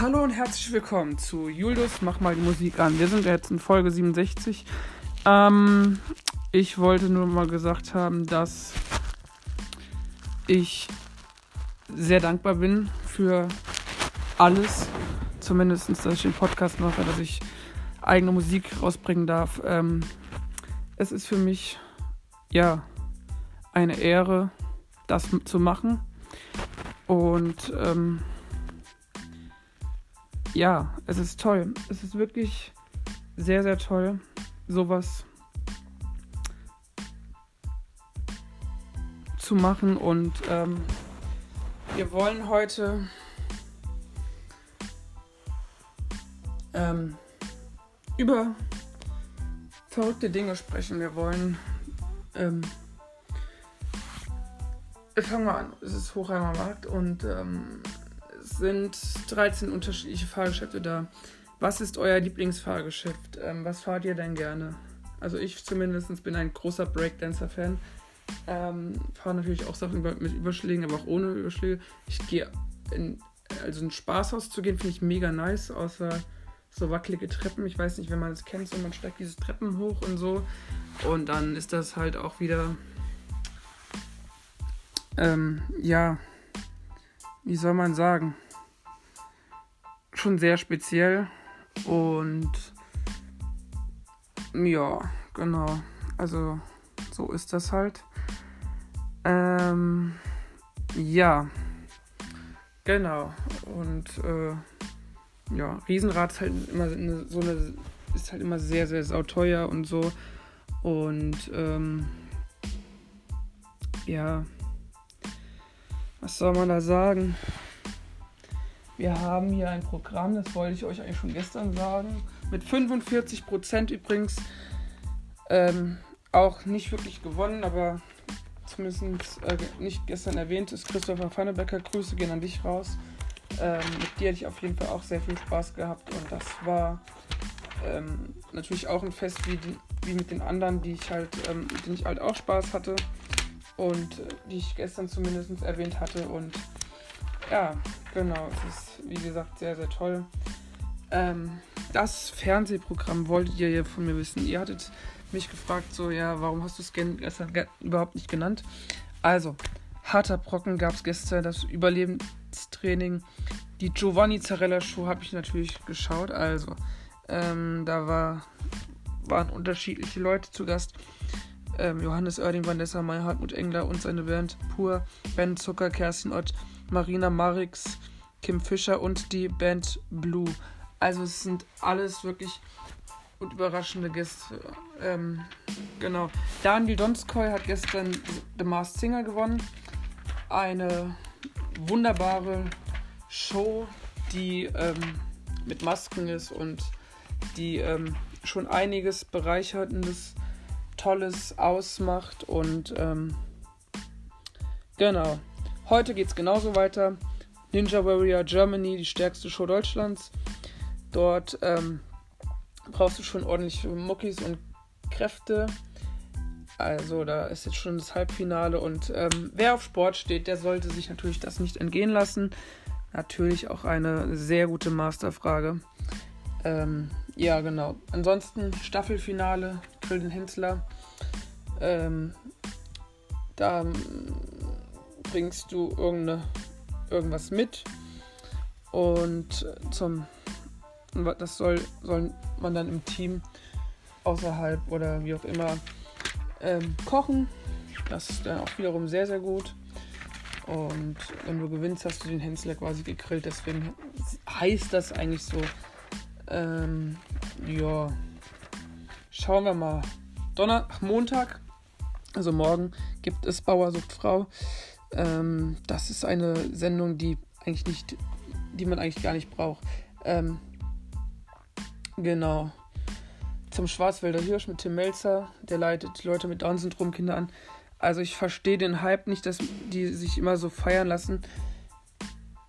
Hallo und herzlich willkommen zu Julius, mach mal die Musik an. Wir sind jetzt in Folge 67. Ähm, ich wollte nur mal gesagt haben, dass ich sehr dankbar bin für alles. Zumindest, dass ich den Podcast mache, dass ich eigene Musik rausbringen darf. Ähm, es ist für mich, ja, eine Ehre, das zu machen. Und ähm, ja, es ist toll. Es ist wirklich sehr, sehr toll, sowas zu machen. Und ähm, wir wollen heute ähm, über verrückte Dinge sprechen. Wir wollen. Ähm, fangen wir an. Es ist Hochheimer Markt und ähm, sind 13 unterschiedliche Fahrgeschäfte da. Was ist euer Lieblingsfahrgeschäft? Ähm, was fahrt ihr denn gerne? Also ich zumindest bin ein großer Breakdancer-Fan. Ähm, fahre natürlich auch Sachen mit Überschlägen, aber auch ohne Überschläge. Ich gehe in also ein Spaßhaus zu gehen, finde ich mega nice, außer so wackelige Treppen. Ich weiß nicht, wenn man es kennt, so man steigt diese Treppen hoch und so. Und dann ist das halt auch wieder, ähm, ja, wie soll man sagen? Schon sehr speziell und ja, genau. Also so ist das halt. Ähm, ja, genau. Und äh, ja, Riesenrad ist halt immer eine, so eine, ist halt immer sehr, sehr sauteuer und so. Und ähm, ja, was soll man da sagen? Wir haben hier ein Programm, das wollte ich euch eigentlich schon gestern sagen, mit 45 Prozent übrigens. Ähm, auch nicht wirklich gewonnen, aber zumindest äh, nicht gestern erwähnt ist Christopher Pfannebecker. Grüße gehen an dich raus. Ähm, mit dir hatte ich auf jeden Fall auch sehr viel Spaß gehabt und das war ähm, natürlich auch ein Fest wie, die, wie mit den anderen, die ich halt, ähm, mit denen ich halt auch Spaß hatte und äh, die ich gestern zumindest erwähnt hatte und ja, genau. Es ist, wie gesagt, sehr, sehr toll. Ähm, das Fernsehprogramm wolltet ihr ja von mir wissen. Ihr hattet mich gefragt, so, ja, warum hast du es gestern überhaupt nicht genannt? Also, harter Brocken gab es gestern, das Überlebenstraining. Die Giovanni Zarella Show habe ich natürlich geschaut. Also, ähm, da war, waren unterschiedliche Leute zu Gast. Ähm, Johannes Oerding, Vanessa May, Hartmut Engler und seine Band Pur, Ben Zucker, Kerstin Ott, Marina Marix, Kim Fischer und die Band Blue. Also es sind alles wirklich und überraschende Gäste. Ähm, genau. Daniel Donskoy hat gestern The Masked Singer gewonnen. Eine wunderbare Show, die ähm, mit Masken ist und die ähm, schon einiges bereicherndes, tolles ausmacht. Und ähm, genau. Heute geht es genauso weiter. Ninja Warrior Germany, die stärkste Show Deutschlands. Dort ähm, brauchst du schon ordentlich Muckis und Kräfte. Also da ist jetzt schon das Halbfinale und ähm, wer auf Sport steht, der sollte sich natürlich das nicht entgehen lassen. Natürlich auch eine sehr gute Masterfrage. Ähm, ja, genau. Ansonsten Staffelfinale, Grill den Hensler. Ähm, da bringst du irgendeine, irgendwas mit und zum das soll, soll man dann im Team außerhalb oder wie auch immer ähm, kochen. Das ist dann auch wiederum sehr, sehr gut. Und wenn du gewinnst, hast du den Hensler quasi gegrillt. Deswegen heißt das eigentlich so. Ähm, ja, schauen wir mal. Donner, Montag, also morgen, gibt es Bauer sucht Frau. Ähm, das ist eine Sendung, die eigentlich nicht, die man eigentlich gar nicht braucht. Ähm, genau. Zum Schwarzwälder Hirsch mit Tim Melzer, der leitet Leute mit Down-Syndrom Kinder an. Also ich verstehe den Hype nicht, dass die sich immer so feiern lassen.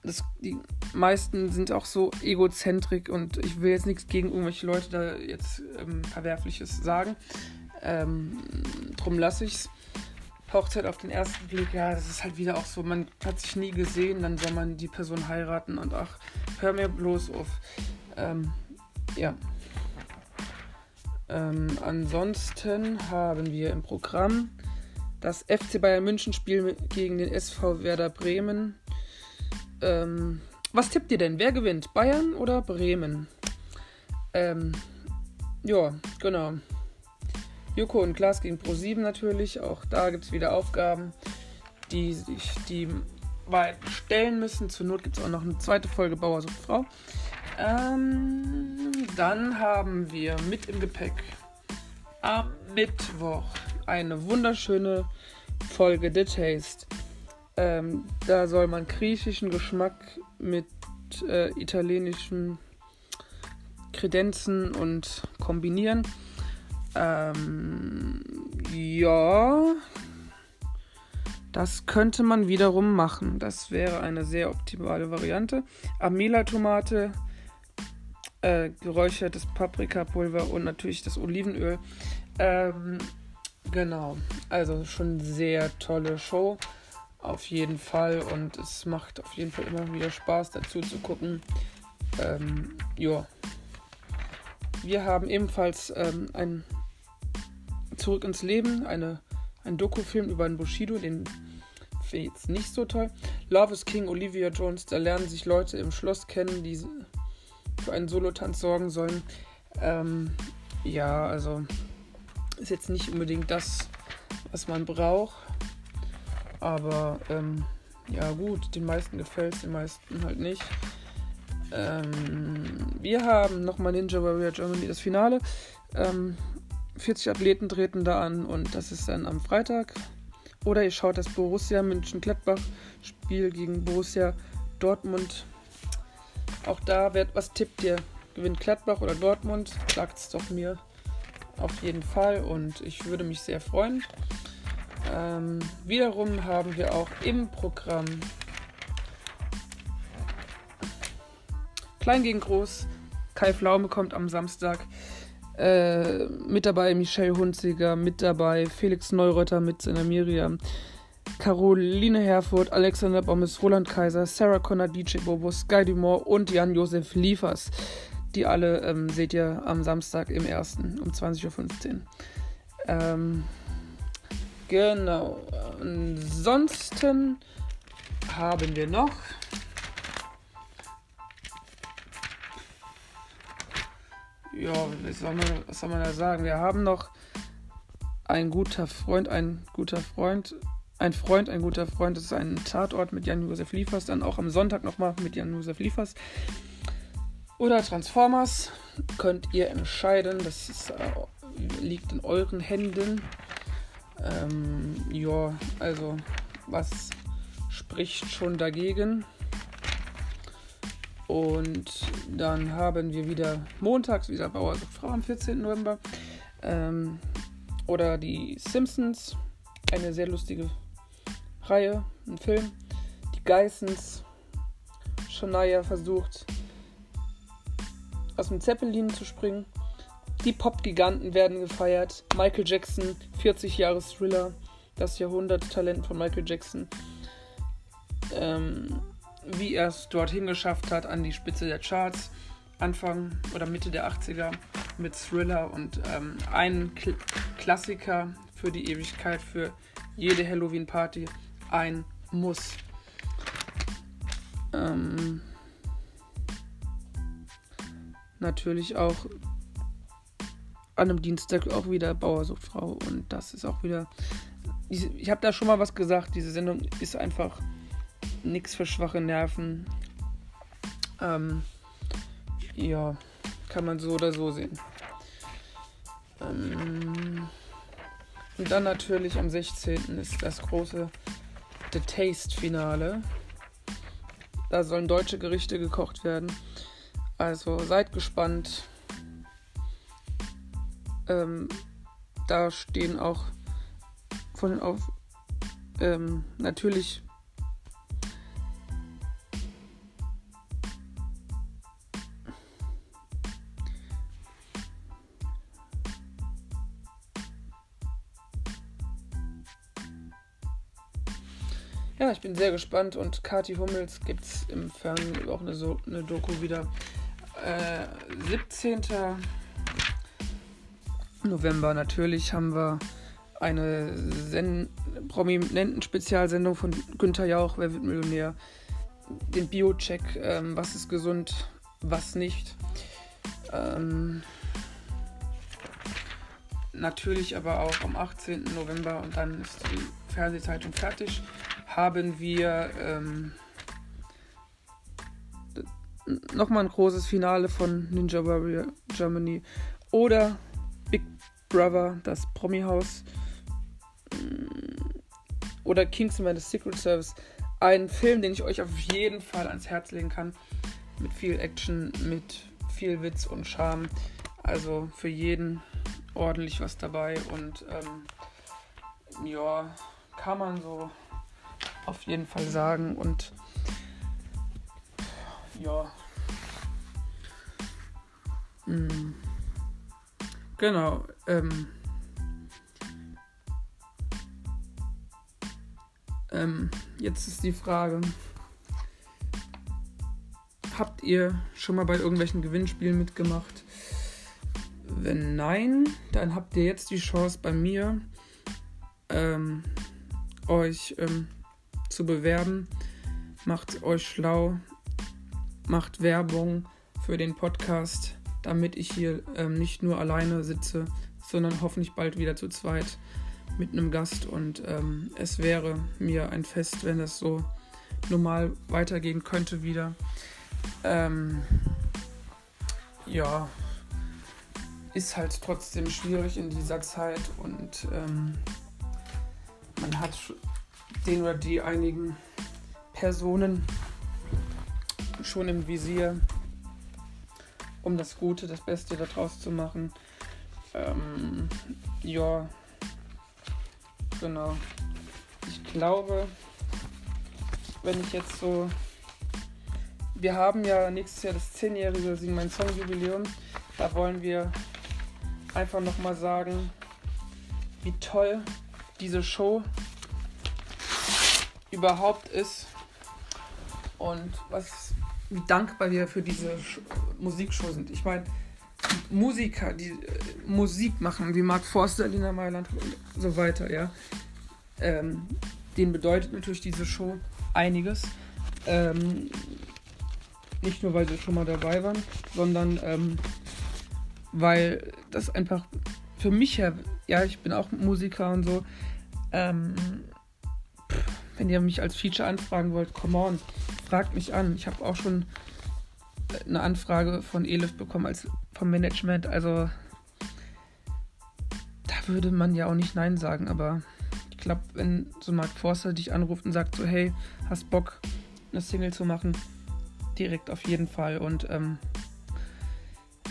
Das, die meisten sind auch so egozentrik und ich will jetzt nichts gegen irgendwelche Leute da jetzt ähm, Verwerfliches sagen. Ähm, drum lasse ich es. Hochzeit auf den ersten Blick, ja, das ist halt wieder auch so, man hat sich nie gesehen, dann soll man die Person heiraten und ach, hör mir bloß auf. Ähm, ja. Ähm, ansonsten haben wir im Programm das FC Bayern München Spiel gegen den SV Werder Bremen. Ähm, was tippt ihr denn? Wer gewinnt? Bayern oder Bremen? Ähm, ja, genau. Joko und Klaas gegen Pro7 natürlich. Auch da gibt es wieder Aufgaben, die sich die beiden stellen müssen. Zur Not gibt es auch noch eine zweite Folge Bauer sucht Frau. Ähm, dann haben wir mit im Gepäck am Mittwoch eine wunderschöne Folge The Taste. Ähm, da soll man griechischen Geschmack mit äh, italienischen Kredenzen und kombinieren. Ähm, ja, das könnte man wiederum machen. Das wäre eine sehr optimale Variante. Amela-Tomate, äh, geräuchertes Paprikapulver und natürlich das Olivenöl. Ähm, genau, also schon sehr tolle Show. Auf jeden Fall und es macht auf jeden Fall immer wieder Spaß dazu zu gucken. Ähm, ja. Wir haben ebenfalls ähm, ein Zurück ins Leben, eine, ein Dokufilm über einen Bushido, den finde ich jetzt nicht so toll. Love is King, Olivia Jones, da lernen sich Leute im Schloss kennen, die für einen Solotanz sorgen sollen. Ähm, ja, also ist jetzt nicht unbedingt das, was man braucht. Aber ähm, ja gut, den meisten gefällt es, den meisten halt nicht. Ähm, wir haben nochmal Ninja Warrior Germany das Finale. Ähm, 40 Athleten treten da an und das ist dann am Freitag. Oder ihr schaut das Borussia München-Gladbach-Spiel gegen Borussia Dortmund. Auch da wird, was tippt ihr? Gewinnt Gladbach oder Dortmund? Sagt es doch mir auf jeden Fall und ich würde mich sehr freuen. Ähm, wiederum haben wir auch im Programm Klein gegen Groß. Kai Pflaume kommt am Samstag. Äh, mit dabei Michelle Hunziger, mit dabei Felix Neureuter mit seiner Miriam, Caroline Herfurth, Alexander Bommes, Roland Kaiser, Sarah Connor, DJ Bobo, Sky Dumont und Jan-Josef Liefers. Die alle ähm, seht ihr am Samstag im 1. um 20.15 Uhr. Ähm, genau. Ansonsten haben wir noch ja, was soll, man, was soll man da sagen? Wir haben noch ein guter Freund, ein guter Freund, ein Freund, ein guter Freund. Das ist ein Tatort mit Jan-Josef Liefers. Dann auch am Sonntag nochmal mit Jan-Josef Liefers. Oder Transformers. Könnt ihr entscheiden. Das ist, äh, liegt in euren Händen. Ähm, ja, also was spricht schon dagegen? Und dann haben wir wieder montags wieder Bauer sucht Frau am 14. November. Ähm, oder die Simpsons, eine sehr lustige Reihe, ein Film. Die Geissens, Shania versucht aus dem Zeppelin zu springen. Die Pop-Giganten werden gefeiert. Michael Jackson, 40 Jahre Thriller, das Jahrhunderttalent von Michael Jackson. Ähm, wie er es dorthin geschafft hat, an die Spitze der Charts, Anfang oder Mitte der 80er mit Thriller und ähm, ein Kl Klassiker für die Ewigkeit, für jede Halloween-Party, ein Muss. Ähm, natürlich auch an einem Dienstag auch wieder Bauersuchtfrau und das ist auch wieder. Ich habe da schon mal was gesagt, diese Sendung ist einfach nichts für schwache Nerven. Ähm, ja, kann man so oder so sehen. Ähm, und dann natürlich am 16. ist das große The Taste Finale. Da sollen deutsche Gerichte gekocht werden. Also seid gespannt. Ähm, da stehen auch von auf ähm, natürlich bin sehr gespannt und Kati Hummels gibt es im Fernsehen auch eine, so eine Doku wieder. Äh, 17. November natürlich haben wir eine Sen prominenten Spezialsendung von Günther Jauch, Wer wird Millionär? Den Bio-Check, ähm, was ist gesund, was nicht. Ähm, natürlich aber auch am 18. November und dann ist die Fernsehzeitung fertig, haben wir ähm, nochmal ein großes Finale von Ninja Warrior Germany oder Big Brother, das Promi-Haus oder Kingsman The Secret Service. Ein Film, den ich euch auf jeden Fall ans Herz legen kann. Mit viel Action, mit viel Witz und Charme. Also für jeden ordentlich was dabei und ähm, ja, kann man so auf jeden Fall sagen und ja. Mhm. Genau. Ähm, ähm, jetzt ist die Frage. Habt ihr schon mal bei irgendwelchen Gewinnspielen mitgemacht? Wenn nein, dann habt ihr jetzt die Chance bei mir, ähm, euch ähm, zu bewerben. Macht euch schlau, macht Werbung für den Podcast, damit ich hier ähm, nicht nur alleine sitze, sondern hoffentlich bald wieder zu zweit mit einem Gast. Und ähm, es wäre mir ein Fest, wenn das so normal weitergehen könnte wieder. Ähm, ja, ist halt trotzdem schwierig in dieser Zeit und ähm, man hat den oder die einigen Personen schon im Visier, um das Gute, das Beste daraus zu machen. Ähm, ja, genau. Ich glaube, wenn ich jetzt so. Wir haben ja nächstes Jahr das 10-jährige Sing mein Song Jubiläum. Da wollen wir einfach nochmal sagen, wie toll diese Show überhaupt ist und was wie dankbar wir für diese Sch Musikshow sind. Ich meine, Musiker, die äh, Musik machen, wie Mark Forster, Lina Mailand und so weiter, ja, ähm, denen bedeutet natürlich diese Show einiges. Ähm, nicht nur, weil sie schon mal dabei waren, sondern ähm, weil das einfach für mich ja, ja, ich bin auch Musiker und so. Ähm, wenn ihr mich als Feature anfragen wollt, come on, fragt mich an. Ich habe auch schon eine Anfrage von Elif bekommen als vom Management. Also da würde man ja auch nicht Nein sagen, aber ich glaube, wenn so Mark Forster dich anruft und sagt so, hey, hast Bock, eine Single zu machen, direkt auf jeden Fall. Und ähm,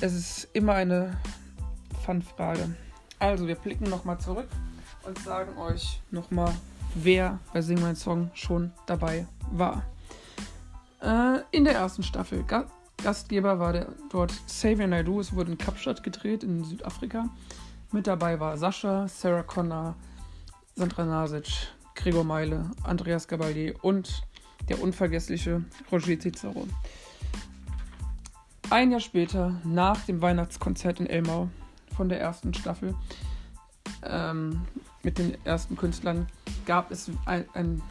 es ist immer eine Fun-Frage. Also, wir blicken nochmal zurück und sagen euch nochmal, wer bei Sing Mein Song schon dabei war. Äh, in der ersten Staffel. Ga Gastgeber war der, dort Xavier Naidoo. Es wurde in Kapstadt gedreht, in Südafrika. Mit dabei war Sascha, Sarah Connor, Sandra Nasic, Gregor Meile, Andreas Gabalier und der unvergessliche Roger Cicero. Ein Jahr später, nach dem Weihnachtskonzert in Elmau von der ersten Staffel, ähm, mit den ersten Künstlern, gab es eine ein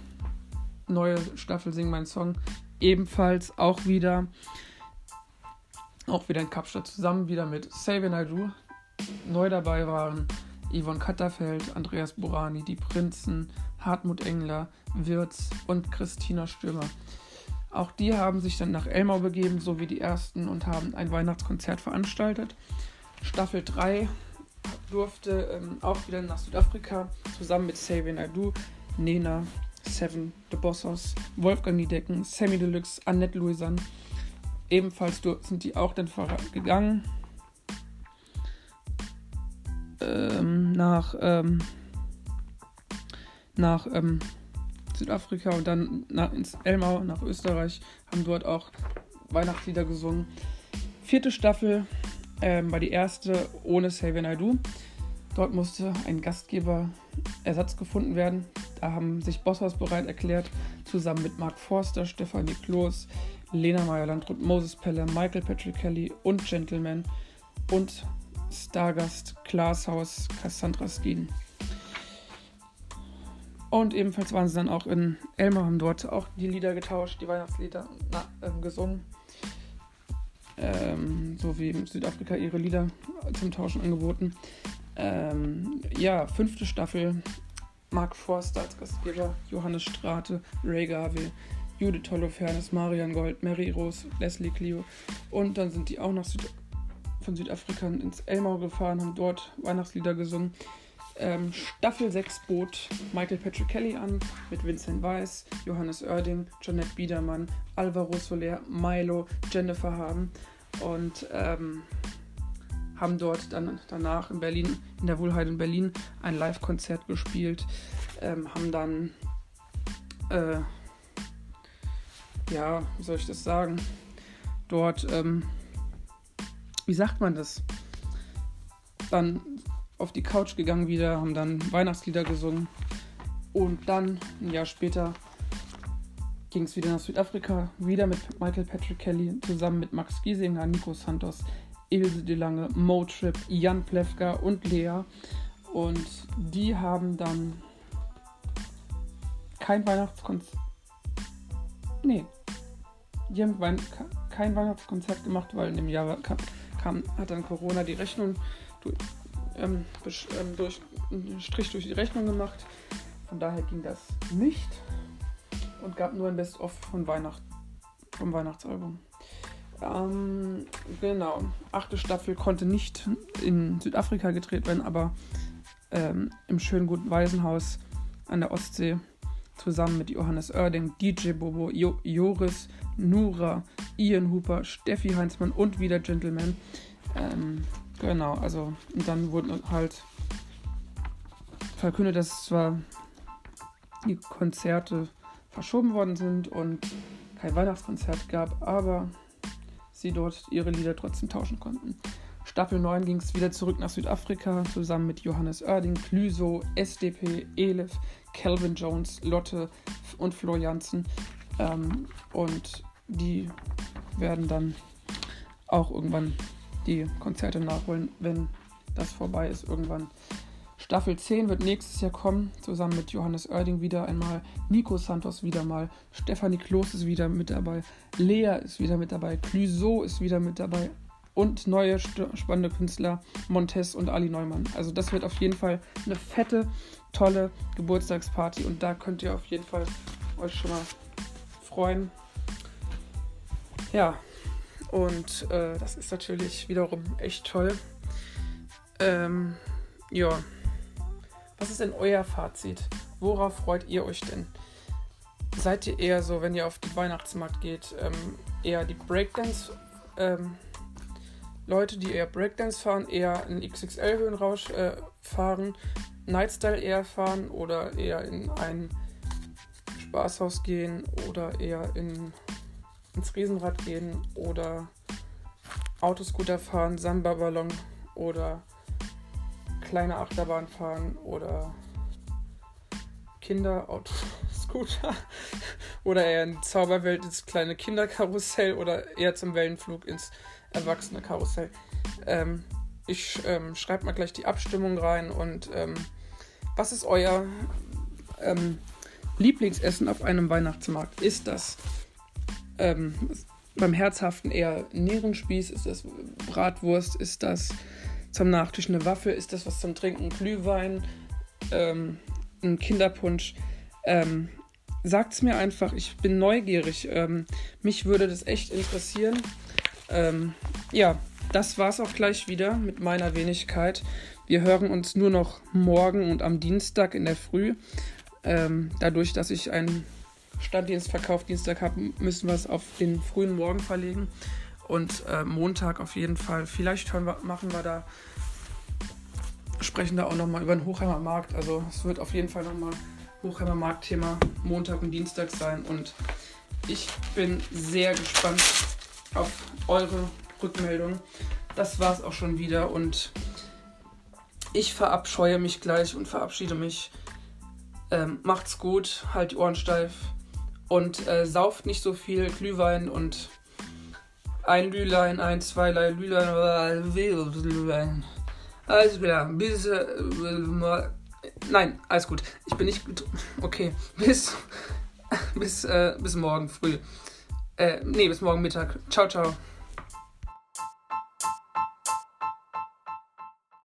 neue Staffel Sing Mein Song. Ebenfalls auch wieder, auch wieder in Kapstadt zusammen, wieder mit Xavier Naidoo. Neu dabei waren Yvonne Katterfeld, Andreas Borani, die Prinzen, Hartmut Engler, Wirz und Christina Stürmer. Auch die haben sich dann nach Elmau begeben, so wie die ersten, und haben ein Weihnachtskonzert veranstaltet. Staffel 3 durfte ähm, auch wieder nach Südafrika zusammen mit Xavier Naidoo, Nena, Seven, The Bossos, Wolfgang Niedecken, Sammy Deluxe, Annette Louisan. Ebenfalls sind die auch dann gegangen ähm, nach, ähm, nach ähm, Südafrika und dann nach, ins Elmau, nach Österreich, haben dort auch Weihnachtslieder gesungen. Vierte Staffel ähm, war die erste ohne Xavier Naidoo. Dort musste ein Gastgeber Ersatz gefunden werden. Da haben sich Bosshaus bereit erklärt, zusammen mit Mark Forster, Stefanie Kloß, Lena Meyer-Landrut, Moses Peller, Michael Patrick Kelly und Gentleman und Stargast Glashaus Cassandra Skeen. Und ebenfalls waren sie dann auch in Elmar, haben dort auch die Lieder getauscht, die Weihnachtslieder na, äh, gesungen. Ähm, so wie Südafrika ihre Lieder zum Tauschen angeboten. Ähm, ja, fünfte Staffel. Mark Forster als Gastgeber, Johannes Strate, Ray Garvey, Judith Holofernes, Marian Gold, Mary Rose, Leslie Clio. Und dann sind die auch nach Süd von Südafrika ins Elmau gefahren, haben dort Weihnachtslieder gesungen. Ähm, Staffel 6 bot Michael Patrick Kelly an mit Vincent Weiss, Johannes Oerding, Jeanette Biedermann, Alvaro Soler, Milo, Jennifer Haben und ähm, haben dort dann danach in Berlin, in der Wohlheit in Berlin, ein Live-Konzert gespielt, ähm, haben dann, äh, ja, wie soll ich das sagen, dort, ähm, wie sagt man das? Dann auf die Couch gegangen wieder, haben dann Weihnachtslieder gesungen und dann ein Jahr später ging es wieder nach Südafrika, wieder mit Michael Patrick Kelly, zusammen mit Max Giesinger, Nico Santos, Ilse de Lange, Motrip, Jan Plewka und Lea. Und die haben dann kein Weihnachtskonzert. Nee. Die haben Wein kein Weihnachtskonzert gemacht, weil in dem Jahr kam, kam hat dann Corona die Rechnung ähm, ähm, durch, Strich durch die Rechnung gemacht. Von daher ging das nicht und gab nur ein Best-of von Weihnacht, vom Weihnachtsalbum. Ähm, genau, achte Staffel konnte nicht in Südafrika gedreht werden, aber ähm, im schönen guten Waisenhaus an der Ostsee zusammen mit Johannes Oerding, DJ Bobo, jo Joris, Nura, Ian Hooper, Steffi Heinzmann und wieder Gentleman. Ähm, Genau, also und dann wurden halt verkündet, dass zwar die Konzerte verschoben worden sind und kein Weihnachtskonzert gab, aber sie dort ihre Lieder trotzdem tauschen konnten. Staffel 9 ging es wieder zurück nach Südafrika, zusammen mit Johannes Oerding, Clüso, SDP, Elif, Calvin Jones, Lotte und Flo Jansen. Ähm, und die werden dann auch irgendwann die Konzerte nachholen, wenn das vorbei ist irgendwann. Staffel 10 wird nächstes Jahr kommen, zusammen mit Johannes Oerding wieder einmal, Nico Santos wieder mal, Stefanie Kloß ist wieder mit dabei, Lea ist wieder mit dabei, Clüso ist wieder mit dabei und neue spannende Künstler Montes und Ali Neumann. Also das wird auf jeden Fall eine fette, tolle Geburtstagsparty und da könnt ihr auf jeden Fall euch schon mal freuen. Ja, und äh, das ist natürlich wiederum echt toll. Ähm, ja. Was ist denn euer Fazit? Worauf freut ihr euch denn? Seid ihr eher so, wenn ihr auf den Weihnachtsmarkt geht, ähm, eher die Breakdance ähm, Leute, die eher Breakdance fahren, eher in XXL-Höhenrausch äh, fahren, Nightstyle eher fahren oder eher in ein Spaßhaus gehen oder eher in ins Riesenrad gehen oder Autoscooter fahren, Samba-Ballon oder kleine Achterbahn fahren oder Kinderauto-Scooter oder eher in die Zauberwelt ins kleine Kinderkarussell oder eher zum Wellenflug ins erwachsene Karussell. Ähm, ich ähm, schreibe mal gleich die Abstimmung rein und ähm, was ist euer ähm, Lieblingsessen auf einem Weihnachtsmarkt? Ist das ähm, beim Herzhaften eher Nierenspieß, ist das Bratwurst, ist das zum Nachtisch eine Waffe, ist das was zum Trinken, Glühwein, ähm, ein Kinderpunsch. Ähm, Sagt es mir einfach, ich bin neugierig. Ähm, mich würde das echt interessieren. Ähm, ja, das war es auch gleich wieder mit meiner Wenigkeit. Wir hören uns nur noch morgen und am Dienstag in der Früh. Ähm, dadurch, dass ich ein Standdienstverkauf Dienstag habe, müssen wir es auf den frühen Morgen verlegen. Und äh, Montag auf jeden Fall. Vielleicht wir, machen wir da, sprechen da auch nochmal über den Hochheimer Markt. Also es wird auf jeden Fall nochmal Hochheimer Markt-Thema Montag und Dienstag sein. Und ich bin sehr gespannt auf eure Rückmeldung. Das war es auch schon wieder. Und ich verabscheue mich gleich und verabschiede mich Ähm, macht's gut, halt die Ohren steif und äh, sauft nicht so viel Glühwein und ein Lülein, ein, zwei Lülein, Lülein. Also wieder, bis. Äh, nein, alles gut. Ich bin nicht. Okay, bis. Bis, äh, bis morgen früh. Äh, nee, bis morgen Mittag. Ciao, ciao.